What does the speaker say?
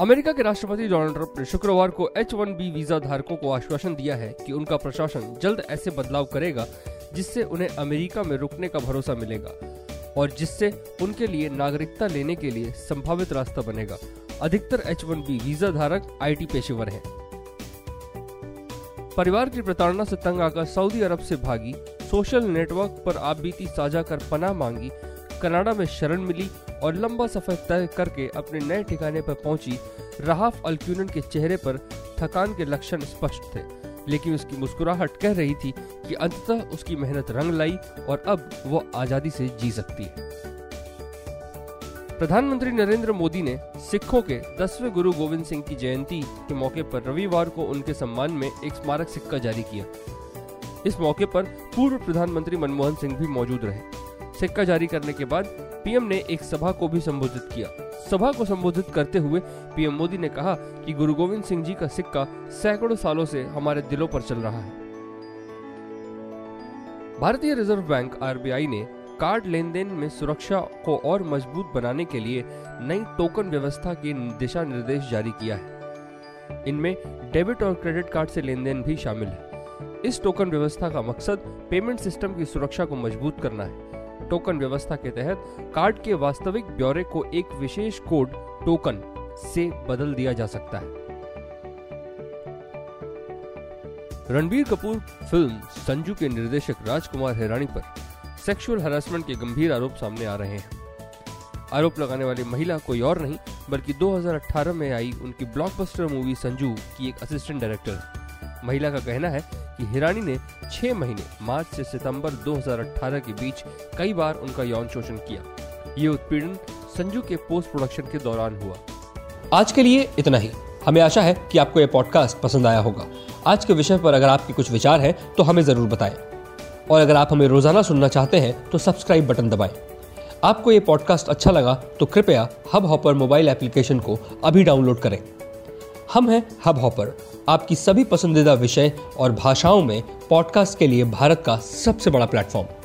America के राष्ट्रपति Donald Trump ने शुक्रवार को एच वन बी वीज़ा धारकों को आश्वासन दिया है कि उनका प्रशासन जल्द ऐसे बदलाव करेगा जिससे उन्हें अमेरिका में रुकने का भरोसा मिलेगा और जिससे उनके लिए नागरिकता लेने के लिए संभावित रास्ता बनेगा। अधिकतर एच वन बी वीज़ा धारक आईटी पेशेवर हैं। परिवार की प्रताड़ना से तंग आकर सऊदी अरब से भागी, सोशल नेटवर्क पर आप बीती साझा कर पनाह मांगी कनाडा में शरण मिली और लंबा सफ़र तय करके अपने नए ठिकाने पर पहुँची। रहाफ अल्क्यूनन के चेहरे पर थकान के लक्षण स्पष्ट थे, लेकिन उसकी मुस्कुराहट कह रही थी कि अंततः उसकी मेहनत रंग लाई और अब वो आज़ादी से जी सकती है। प्रधानमंत्री नरेंद्र मोदी ने सिखों के दसवें गुरु गोविंद सिंह की जयंती के मौके पर रविवार को उनके सम्मान में एक स्मारक सिक्का जारी किया। इस मौके पर पूर्व प्रधानमंत्री मनमोहन सिंह भी मौजूद रहे। सिक्का जारी करने के बाद पीएम ने एक सभा को भी संबोधित किया। सभा को संबोधित करते हुए पीएम मोदी ने कहा कि गुरु गोविंद सिंह जी का सिक्का सैकड़ों सालों से हमारे दिलों पर चल रहा है। भारतीय रिज़र्व बैंक आरबीआई ने कार्ड लेन देन में सुरक्षा को और मज़बूत बनाने के लिए नई टोकन व्यवस्था के दिशा निर्देश जारी किया है। इनमें डेबिट और क्रेडिट कार्ड से लेन देन भी शामिल है। इस टोकन व्यवस्था का मकसद पेमेंट सिस्टम की सुरक्षा को मज़बूत करना है। टोकन व्यवस्था के तहत कार्ड के वास्तविक ब्यौरे को एक विशेष कोड टोकन से बदल दिया जा सकता है। रणबीर कपूर फ़िल्म संजू के निर्देशक राजकुमार हिरानी पर सेक्सुअल हरासमेंट के गंभीर आरोप सामने आ रहे हैं। आरोप लगाने वाली महिला कोई और नहीं, बल्कि 2018 में आई उनकी ब्लॉकबस्टर मूवी संजू की एक असिस्टेंट डायरेक्टर है महिला का कहना है कि हिरानी ने छह महीने, मार्च से सितंबर 2018 के बीच कई बार उनका यौन शोषण किया। ये उत्पीड़न संजू के पोस्ट प्रोडक्शन के दौरान हुआ। आज के लिए इतना ही। हमें आशा है कि आपको यह पॉडकास्ट पसंद आया होगा। आज के विषय पर अगर आपके कुछ विचार हैं तो हमें ज़रूर बताएँ। और अगर आप हमें रोज़ाना सुनना चाहते हैं तो सब्सक्राइब बटन दबाएँ। आपको ये पॉडकास्ट अच्छा लगा तो कृपया हब हॉपर मोबाइल एप्लीकेशन को अभी डाउनलोड करें। हम हैं हब हॉपर आपकी सभी पसंदीदा विषय और भाषाओं में पॉडकास्ट के लिए भारत का सबसे बड़ा प्लेटफॉर्म